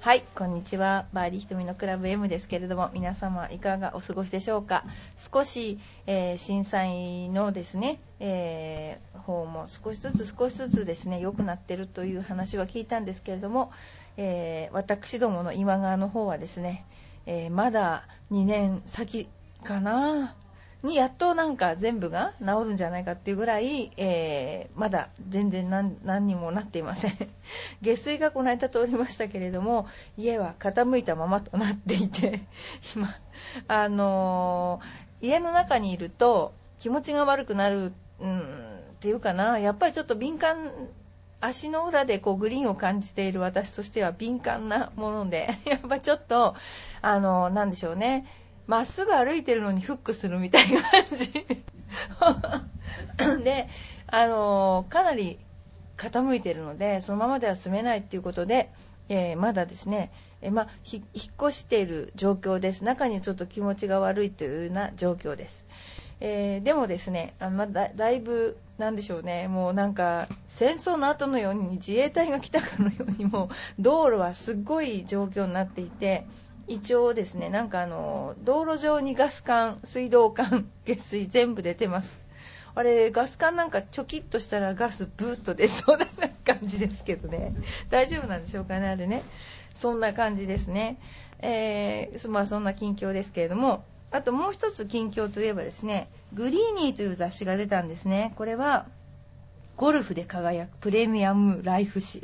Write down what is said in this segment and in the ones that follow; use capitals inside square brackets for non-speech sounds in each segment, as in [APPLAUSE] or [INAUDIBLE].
はい、こんにちは。バーディー瞳のクラブ M ですけれども、皆様いかがお過ごしでしょうか？少し、えー震災のですね、えー方も少しずつ少しずつですね、良くなってるという話は聞いたんですけれども、えー私どもの今川の方はですね、えまだ2年先かなにやっとなんか全部が治るんじゃないかっていうぐらい、えーまだ全然何何にもなっていません。[LAUGHS] 下水がこの間通りましたけれども家は傾いたままとなっていて [LAUGHS] 今あのー家の中にいると気持ちが悪くなる、うん、っていうかなやっぱりちょっと敏感足の裏でこうグリーンを感じている私としては敏感なもので [LAUGHS] やっぱちょっとあのなんでしょうね。まっすぐ歩いてるのにフックするみたいな感じ。[LAUGHS] であのかなり傾いてるのでそのままでは住めないっていうことで、えーまだですね、えーまひ引っ越している状況です。中にちょっと気持ちが悪いというような状況です、えーでもですねあまだだいぶなんでしょうね。もうなんか戦争の後のように自衛隊が来たかのようにもう道路はすっごい状況になっていて一応ですねなんかあの道路上にガス管水道管 [LAUGHS] 下水全部出てます。あれガス管なんかチョキッとしたらガスブーッと出そうな感じですけどね。[LAUGHS] 大丈夫なんでしょうかねあれね。そんな感じですね、えーまあ、そんな近況ですけれども。あともう一つ近況といえばですねグリーニーという雑誌が出たんですね。これはゴルフで輝くプレミアムライフ誌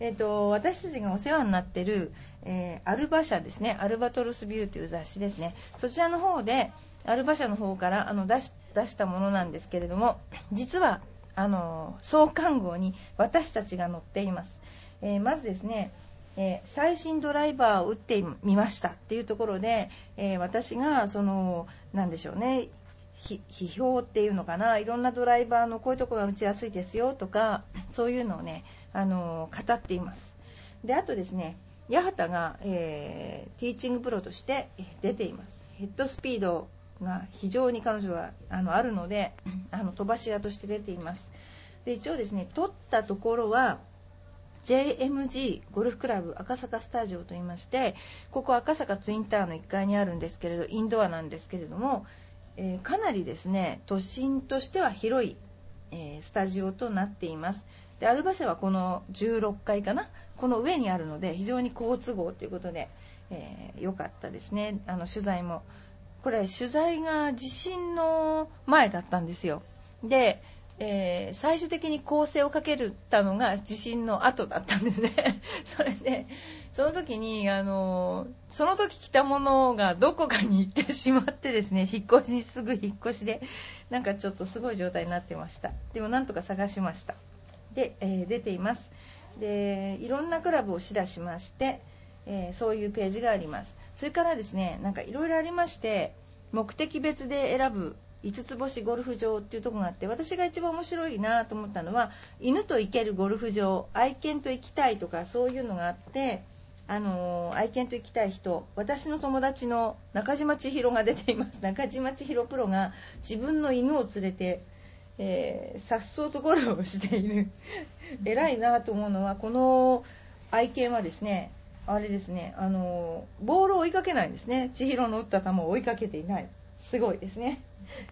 えっと私たちがお世話になっている、えーアルバ社ですね。アルバトロスビューという雑誌ですね。そちらの方でアルバ社の方からあの出し出したものなんですけれども実はあの創刊号に私たちが載っています、えーまずですねえー最新ドライバーを打ってみましたっていうところで、え私がそのなんでしょうね批評っていうのかないろんなドライバーのこういうところが打ちやすいですよとかそういうのをねあの語っています。であとですね八幡が、えーティーチングプロとして出ています。ヘッドスピードが非常に彼女はあのあるのであの飛ばし屋として出ています。で一応ですね取ったところは JMG ゴルフクラブ赤坂スタジオといいましてここ赤坂ツインターの1階にあるんですけれどインドアなんですけれども、えーかなりですね都心としては広い、えースタジオとなっています。でアルバ社はこの16階かなこの上にあるので非常に好都合ということで良、えーかったですね。あの取材も。これ取材が地震の前だったんですよ。で、えー最終的に構成をかけたのが地震の後だったんですね。[LAUGHS] それでその時にあのその時着たものがどこかに行ってしまってですね引っ越しにすぐ引っ越しでなんかちょっとすごい状態になってました。でもなんとか探しました。で、えー出ています。でいろんなクラブをシらしまして、えーそういうページがあります。それからですねなんかいろいろありまして目的別で選ぶ5つ星ゴルフ場っていうところがあって私が一番面白いなと思ったのは犬と行けるゴルフ場愛犬と行きたいとかそういうのがあってあの愛犬と行きたい人私の友達の中島千尋が出ています。中島千尋プロが自分の犬を連れてえー、さっそうとゴルフをしている。偉いなと思うのはこの愛犬はですねあれですねあのボールを追いかけないんですね。千尋の打った球を追いかけていない。すごいですね。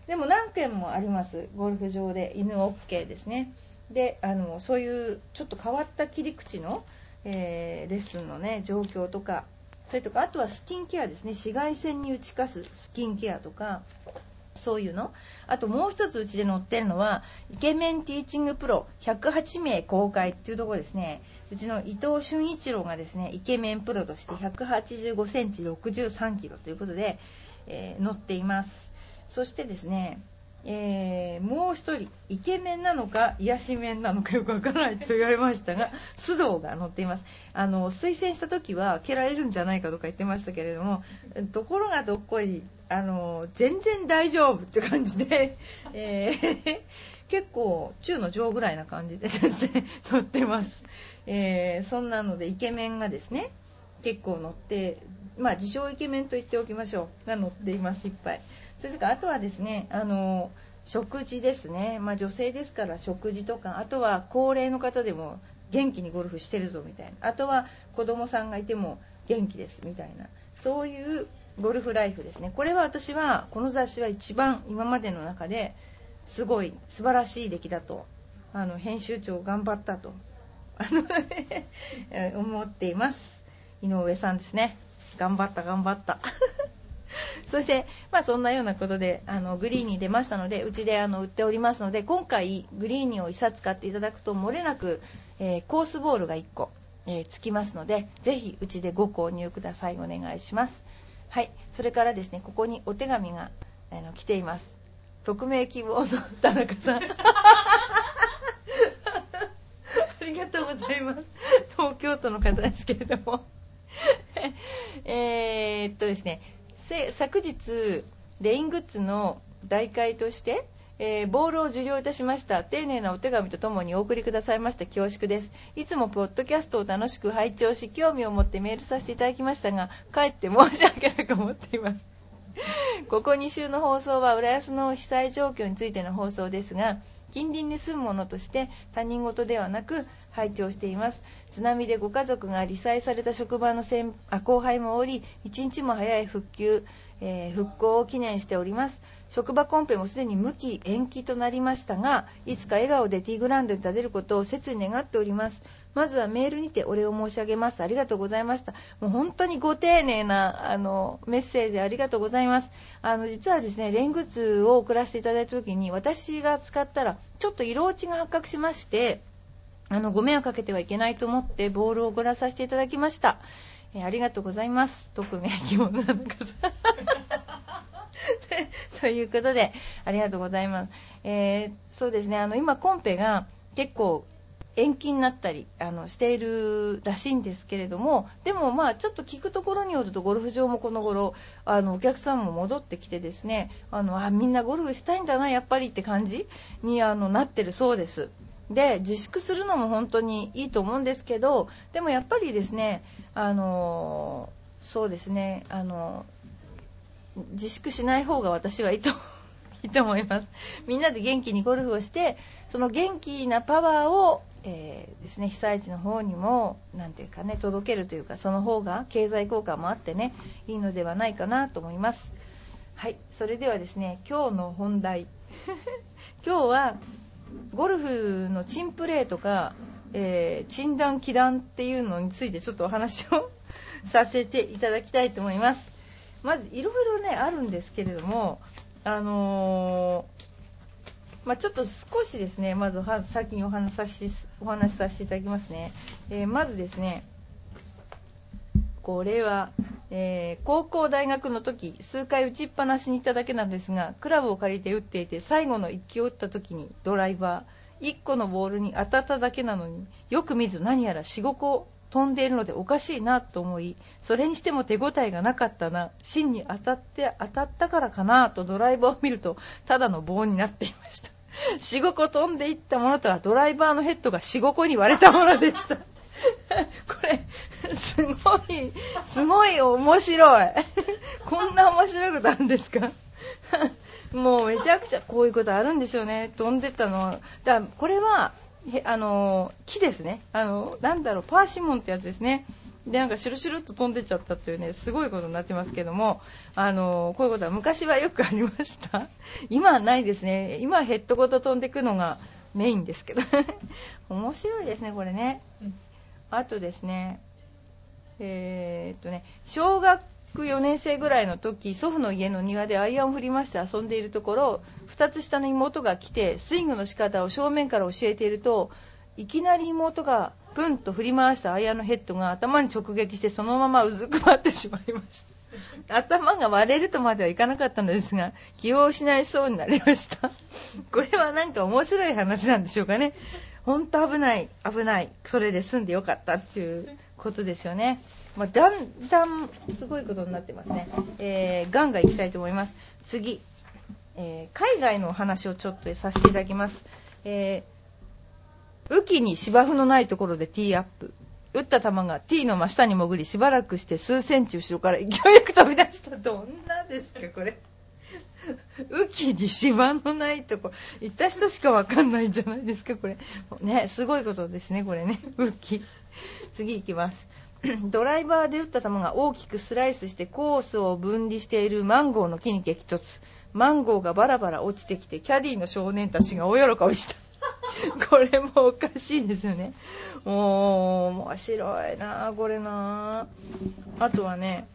でも何件もあります。ゴルフ場で犬 OK ですね。であのそういうちょっと変わった切り口の、えーレッスンのね状況とかそれとかあとはスキンケアですね。紫外線に打ち勝つスキンケアとかそういうの。あともう一つうちで載ってるのはイケメンティーチングプロ108名公開っていうところですね。うちの伊藤俊一郎がですねイケメンプロとして185センチ63キロということで、えー載っています。そしてですねえーもう一人イケメンなのか癒し面なのかよくわからないと言われましたが須藤が載っています。あの推薦した時は蹴られるんじゃないかとか言ってましたけれどもところがどっこいあの全然大丈夫って感じで、えー、結構中の上ぐらいな感じでですね乗ってます、えー、そんなのでイケメンがですね結構乗ってまあ自称イケメンと言っておきましょう。が乗っていますいっぱい。それからあとはですねあの食事ですね、まあ、女性ですから食事とかあとは高齢の方でも元気にゴルフしてるぞみたいな。あとは子供さんがいても元気ですみたいな。そういうゴルフライフですね。これは私はこの雑誌は一番今までの中ですごい素晴らしい出来だと。あの編集長頑張ったと。[LAUGHS] 思っています。井上さんですね。頑張った頑張った。[LAUGHS] そして、まあ、そんなようなことであのグリーンに出ましたのでうちであの売っておりますので今回グリーンにを1冊買っていただくと漏れなく、えー、コースボールが1個、えー、つきますのでぜひうちでご購入ください。お願いします。はい。それからですねここにお手紙があの来ています。匿名希望の田中さん。[LAUGHS] ありがとうございます。東京都の方ですけれども。[LAUGHS] えっとですね昨日レイングッズの代替としてえー、ボールを受領いたしました。丁寧なお手紙とともにお送りくださいました。恐縮です。いつもポッドキャストを楽しく拝聴し興味を持ってメールさせていただきましたがかえって申し訳なく思っています。[LAUGHS] ここ2週の放送は浦安の被災状況についての放送ですが近隣に住む者として他人事ではなく拝聴しています。津波でご家族が罹災された職場の先あ後輩もおり一日も早い復旧、えー、復興を祈念しております。職場コンペもすでに無期延期となりましたがいつか笑顔でティーグラウンドに立てることを切に願っております。まずはメールにてお礼を申し上げます。ありがとうございました。もう本当にご丁寧なあのメッセージありがとうございます。あの実はですねレングッズを送らせていただいた時に私が使ったらちょっと色落ちが発覚しましてあのご迷惑かけてはいけないと思ってボールを送らさせていただきました、えー、ありがとうございます。匿名希望の中さ。[LAUGHS] ということで、ありがとうございます。えー、そうですね、あの、今コンペが結構延期になったりあのしているらしいんですけれどもでもまあちょっと聞くところによるとゴルフ場もこの頃あのお客さんも戻ってきてですねあのあみんなゴルフしたいんだなやっぱりって感じにあのなってるそうです。で自粛するのも本当にいいと思うんですけどでもやっぱりですねあのそうですねあの自粛しない方が私はいいといいと思います。みんなで元気にゴルフをしてその元気なパワーを、えー、ですね被災地の方にも何ていうかね届けるというかその方が経済効果もあってねいいのではないかなと思います。はいそれではですね今日の本題。[LAUGHS] 今日はゴルフのチンプレーとか、えー、鎮断気断っていうのについてちょっとお話をさせていただきたいと思います。まずいろいろねあるんですけれどもあのー、まあ、ちょっと少しですねまず先にお話しお話しさせていただきますね、えー、まずですねこれは、えー、高校大学の時数回打ちっぱなしに行っただけなんですがクラブを借りて打っていて最後の1球を打った時にドライバー1個のボールに当たっただけなのによく見ず何やら45個飛んでいるのでおかしいなと思いそれにしても手応えがなかったな芯に当たって当たったからかなとドライバーを見るとただの棒になっていました。[LAUGHS] 45個飛んでいったものとはドライバーのヘッドが45個に割れたものでした。[LAUGHS] これすごいすごい面白い。[LAUGHS] こんな面白いことあるんですか？もうめちゃくちゃこういうことあるんですよね。飛んでったのは。だからこれはあの木ですね。あのなんだろうパーシモンってやつですね。でなんかシュルシュルっと飛んでっちゃったというねすごいことになってますけどもあのこういうことは昔はよくありました。[LAUGHS] 今はないですね。今はヘッドごと飛んでいくのがメインですけど [LAUGHS] 面白いですねこれね、あとですねえー、っとね小学4年生ぐらいの時祖父の家の庭でアイアンを振りまして遊んでいるところ2つ下の妹が来てスイングの仕方を正面から教えているといきなり妹がプンと振り回したアイアンのヘッドが頭に直撃してそのままうずくまってしまいました。頭が割れるとまではいかなかったのですが気を失いそうになりました。これはなんか面白い話なんでしょうかね。本当危ない危ない。それで済んでよかったっていうことですよね。まあ、だんだんすごいことになってますね。えー、ガンガンいきたいと思います。次、えー、海外のお話をちょっとさせていただきます。えー、雨季に芝生のないところでティーアップ。打った球が T の真下に潜りしばらくして数センチ後ろから勢いよく飛び出したどんなですかこれ雨季に芝のないとこ行った人しかわかんないんじゃないですかこれねすごいことですねこれね雨季次行きますドライバーで打った球が大きくスライスしてコースを分離しているマンゴーの木に激突。マンゴーがバラバラ落ちてきてキャディーの少年たちが大喜びした。[LAUGHS] これもおかしいですよね。もう、面白いなこれな。あとはね、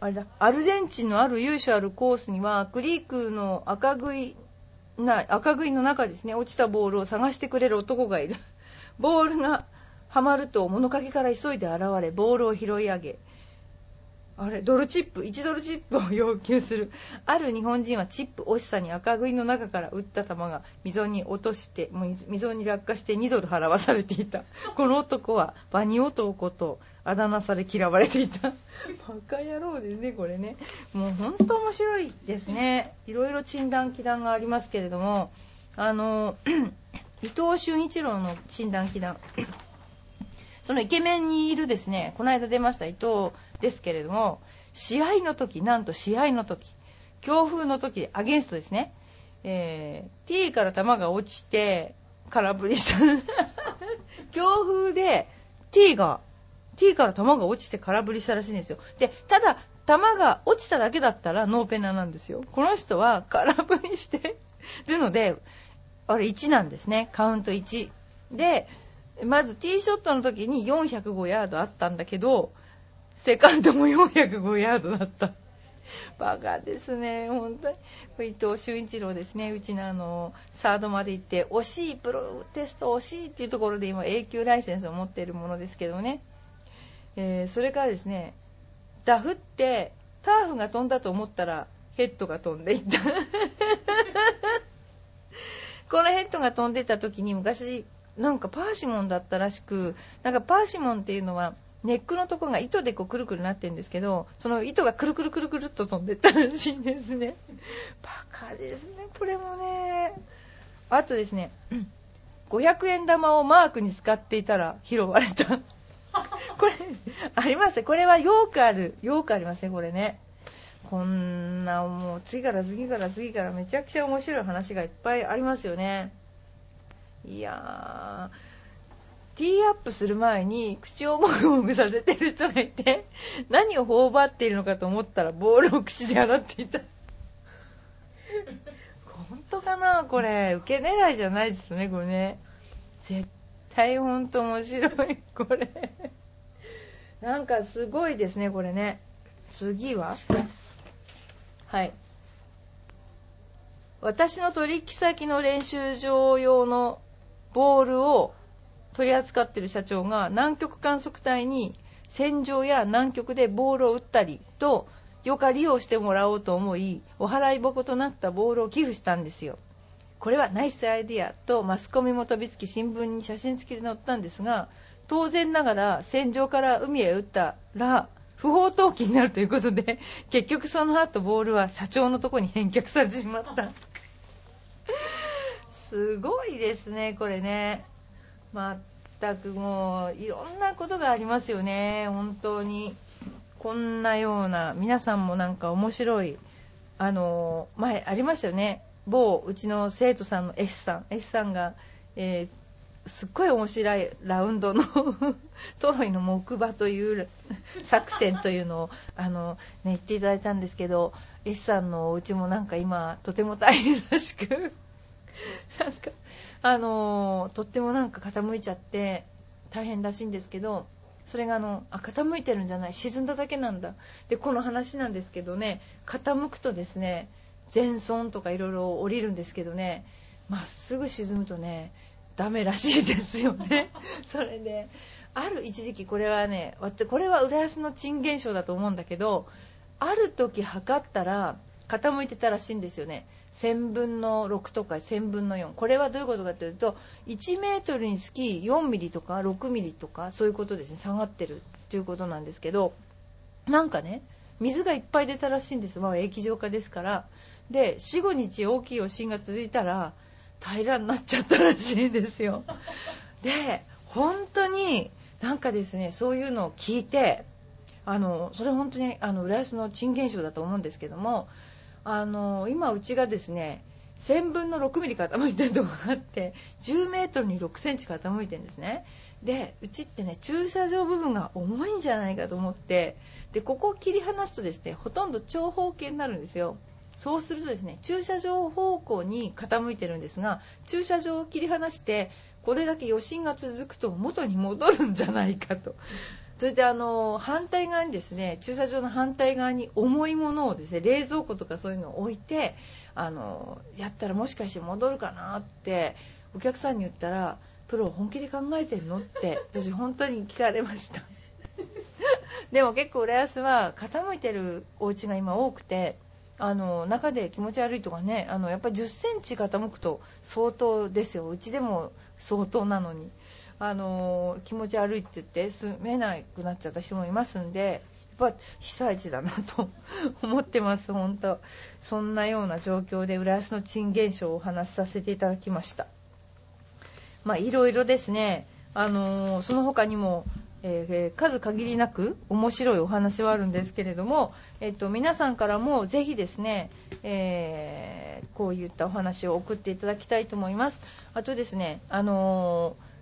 あれだ、アルゼンチンのある由緒あるコースには、クリークの赤食い、な赤食いの中ですね、落ちたボールを探してくれる男がいる。ボールがはまると物陰から急いで現れ、ボールを拾い上げ、あれドルチップ1ドルチップを要求する。ある日本人はチップ惜しさに赤食いの中から打った球が溝に落として溝に落下して2ドル払わされていた。この男はバニ男とあだ名され嫌われていた。バカ野郎ですねこれね。もう本当面白いですね。いろいろ診断気談がありますけれどもあの [CLEARS THROAT] 伊藤俊一郎の診断気談そのイケメンにいるですねこの間出ました伊藤ですけれども試合の時なんと試合の時強風の時アゲンストですね、えー、T から球が落ちて空振りした。[LAUGHS] 強風で T が T から球が落ちて空振りしたらしいんですよ。でただ球が落ちただけだったらノーペナなんですよ。この人は空振りしてるのであれ1なんですね。カウント1でまずティーショットの時に405ヤードあったんだけどセカンドも405ヤードだった。バカですね、本当に。伊藤俊一郎ですね、うちのあの、サードまで行って、惜しい、プロテスト惜しいっていうところで今、永久ライセンスを持っているものですけどね。えー、それからですね、ダフって、ターフが飛んだと思ったら、ヘッドが飛んでいった。[LAUGHS] このヘッドが飛んでた時に昔、なんかパーシモンだったらしく、なんかパーシモンっていうのは、ネックのところが糸でこうくるくるなってるんですけどその糸がくるくるくるくるっと飛んでったらしいんですね。[LAUGHS] バカですねこれもね。あとですね500円玉をマークに使っていたら拾われた。[LAUGHS] これあります？これはよくある。よくありますねこれね。こんなもう次から次から次からめちゃくちゃ面白い話がいっぱいありますよねいやーティーアップする前に口をもぐもぐさせてる人がいて [LAUGHS] 何を頬張っているのかと思ったらボールを口で洗っていた。本当かなこれ。受け狙いじゃないですよねこれね。絶対本当面白いこれ。なんかすごいですねこれね。次は？はい。私の取引先の練習場用のボールを取り扱っている社長が南極観測隊に戦場や南極でボールを打ったりとよか利用してもらおうと思いお払い箱となったボールを寄付したんですよ。これはナイスアイディアとマスコミも飛びつき新聞に写真付きで載ったんですが当然ながら戦場から海へ打ったら不法投棄になるということで結局その後ボールは社長のとこに返却されてしまった。すごいですねこれね。全くもういろんなことがありますよね、本当に。こんなような、皆さんもなんか面白い、あの前ありましたよね、某うちの生徒さんの S さん、S さんが、えー、すっごい面白いラウンドのトロイの木馬という作戦というのをあの、ね、言っていただいたんですけど S さんのお家もなんか今とても大変らしく。[LAUGHS] なんかあのとってもなんか傾いちゃって大変らしいんですけどそれがあのあ傾いてるんじゃない沈んだだけなんだ。でこの話なんですけどね傾くとですね前損とかいろいろ降りるんですけどねまっすぐ沈むとねダメらしいですよね。[LAUGHS] それである一時期これはねこれは浦安の珍現象だと思うんだけどある時測ったら傾いてたらしいんですよね。1000分の6とか1000分の4これはどういうことかというと1メートルにつき4ミリとか6ミリとかそういうことですね。下がってるということなんですけどなんかね水がいっぱい出たらしいんです、まあ、液状化ですから。で45日大きい余震が続いたら平らになっちゃったらしいんですよ。で本当になんかですねそういうのを聞いてあのそれ本当にあの浦安の珍現象だと思うんですけどもあの今うちがですね1000分の6ミリ傾いてるとこがあって10メートルに6センチ傾いてるんですね。でうちってね駐車場部分が重いんじゃないかと思ってでここを切り離すとですねほとんど長方形になるんですよ。そうするとですね駐車場方向に傾いてるんですが駐車場を切り離してこれだけ余震が続くと元に戻るんじゃないかと。それであの反対側にですね駐車場の反対側に重いものをですね冷蔵庫とかそういうのを置いてあのやったらもしかして戻るかなってお客さんに言ったらプロ本気で考えてるのって私本当に聞かれました。[LAUGHS] でも結構浦安は傾いてるお家が今多くてあの中で気持ち悪いとかねあのやっぱり1 0センチ傾くと相当ですよ。うちでも相当なのに。あの気持ち悪いって言って住めなくなっちゃった人もいますんでやっぱ被災地だなと思ってます本当。そんなような状況で浦安の珍現象をお話しさせていただきました。まあいろいろですね。あのその他にもえー、数限りなく面白いお話はあるんですけれども、えっと、皆さんからもぜひですね、えー、こういったお話を送っていただきたいと思います。あとですね、あのー、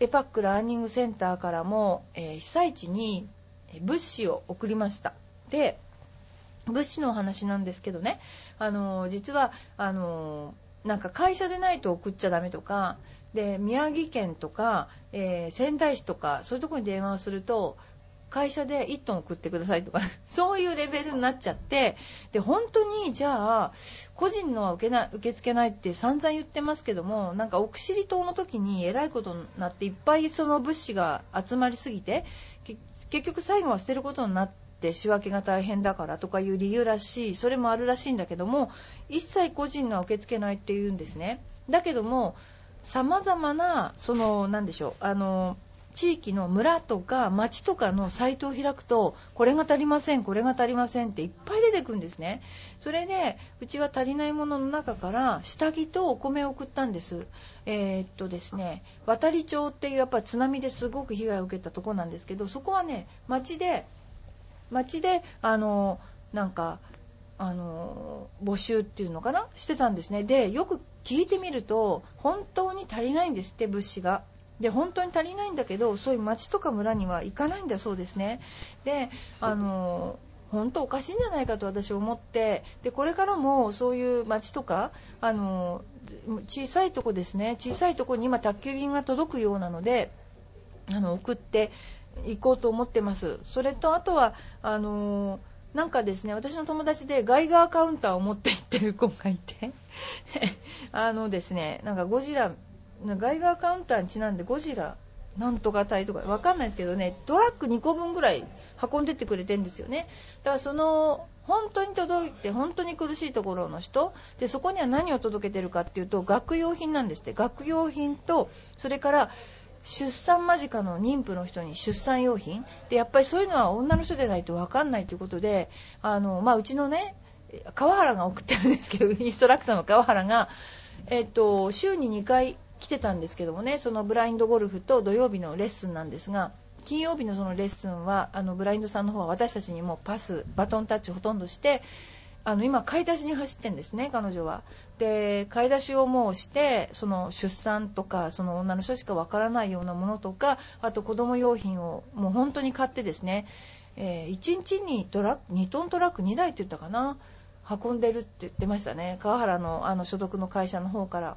エパックラーニングセンターからも、えー、被災地に物資を送りました。で、物資のお話なんですけどね、あの実はあのなんか会社でないと送っちゃダメとかで宮城県とか、えー、仙台市とかそういうところに電話をすると会社で1トン送ってくださいとか [LAUGHS] そういうレベルになっちゃってで本当にじゃあ個人のは受けな受け付けないって散々言ってますけどもなんか奥尻島の時にえらいことになっていっぱいその物資が集まりすぎて結局最後は捨てることになって仕分けが大変だからとかいう理由らしいそれもあるらしいんだけども一切個人のは受け付けないっていうんですね。だけどもさまざまなその何でしょうあの地域の村とか町とかのサイトを開くとこれが足りませんこれが足りませんっていっぱい出てくるんですね。それでうちは足りないものの中から下着とお米を送ったんです。えー、っとですね渡り町っていうやっぱ津波ですごく被害を受けたとこなんですけどそこはね町で町であのなんかあの募集っていうのかなしてたんですね。でよく聞いてみると本当に足りないんですって物資が。で本当に足りないんだけどそういう町とか村には行かないんだそうですね。であの本当おかしいんじゃないかと私は思ってでこれからもそういう町とかあの小さいとこですね小さいとこに今宅急便が届くようなのであの送っていこうと思ってます。それとあとはあのなんかですね私の友達でガイガーカウンターを持って行ってる子がいて [LAUGHS] あのですねなんかゴジラガイガーカウンターにちなんでゴジラなんとか隊とかわかんないですけどねトラック2個分ぐらい運んでってくれてるんですよね。だからその本当に届いて本当に苦しいところの人でそこには何を届けてるかっていうと学用品なんですって。学用品とそれから出産間近の妊婦の人に出産用品。でやっぱりそういうのは女の人でないと分かんないということであの、まあ、うちのね川原が送ってるんですけどインストラクターの川原が、えっと、週に2回来てたんですけどもねそのブラインドゴルフと土曜日のレッスンなんですが金曜日のそのレッスンはあのブラインドさんの方は私たちにもパスバトンタッチほとんどしてあの今買い出しに走ってんですね彼女は。で買い出しをもうしてその出産とかその女の人しかわからないようなものとかあと子供用品をもう本当に買ってですね、えー、1日にトラ2トントラック2台って言ったかな運んでるって言ってましたね。川原のあの所属の会社の方から。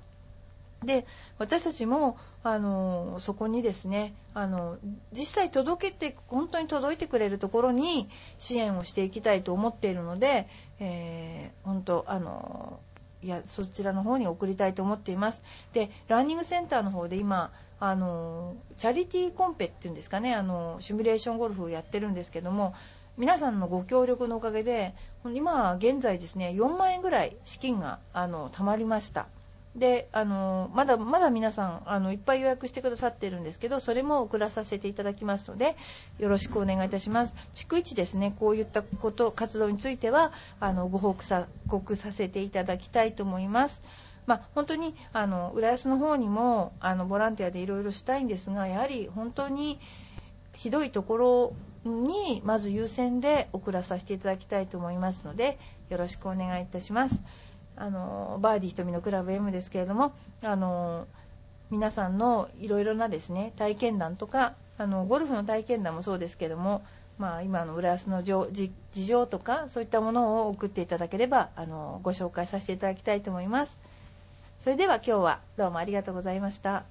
で私たちもあのそこにですねあの実際届けて本当に届いてくれるところに支援をしていきたいと思っているので、えー、本当あのいやそちらの方に送りたいと思っています。でランニングセンターの方で今あのチャリティーコンペっていうんですかねあのシミュレーションゴルフをやってるんですけども皆さんのご協力のおかげで今現在ですね4万円ぐらい資金があの貯まりました。であのまだまだ皆さんあのいっぱい予約してくださっているんですけどそれも送らさせていただきますのでよろしくお願いいたします逐一ですねこういったこと活動についてはあのご報告させていただきたいと思いますまあ、本当にあの浦安の方にもあのボランティアでいろいろしたいんですがやはり本当にひどいところにまず優先で送らさせていただきたいと思いますのでよろしくお願いいたします。あのバーディー瞳のクラブ M ですけれどもあの皆さんのいろいろなですね体験談とかあのゴルフの体験談もそうですけども、まあ、今の浦安の事情とかそういったものを送っていただければあのご紹介させていただきたいと思います。それでは今日はどうもありがとうございました。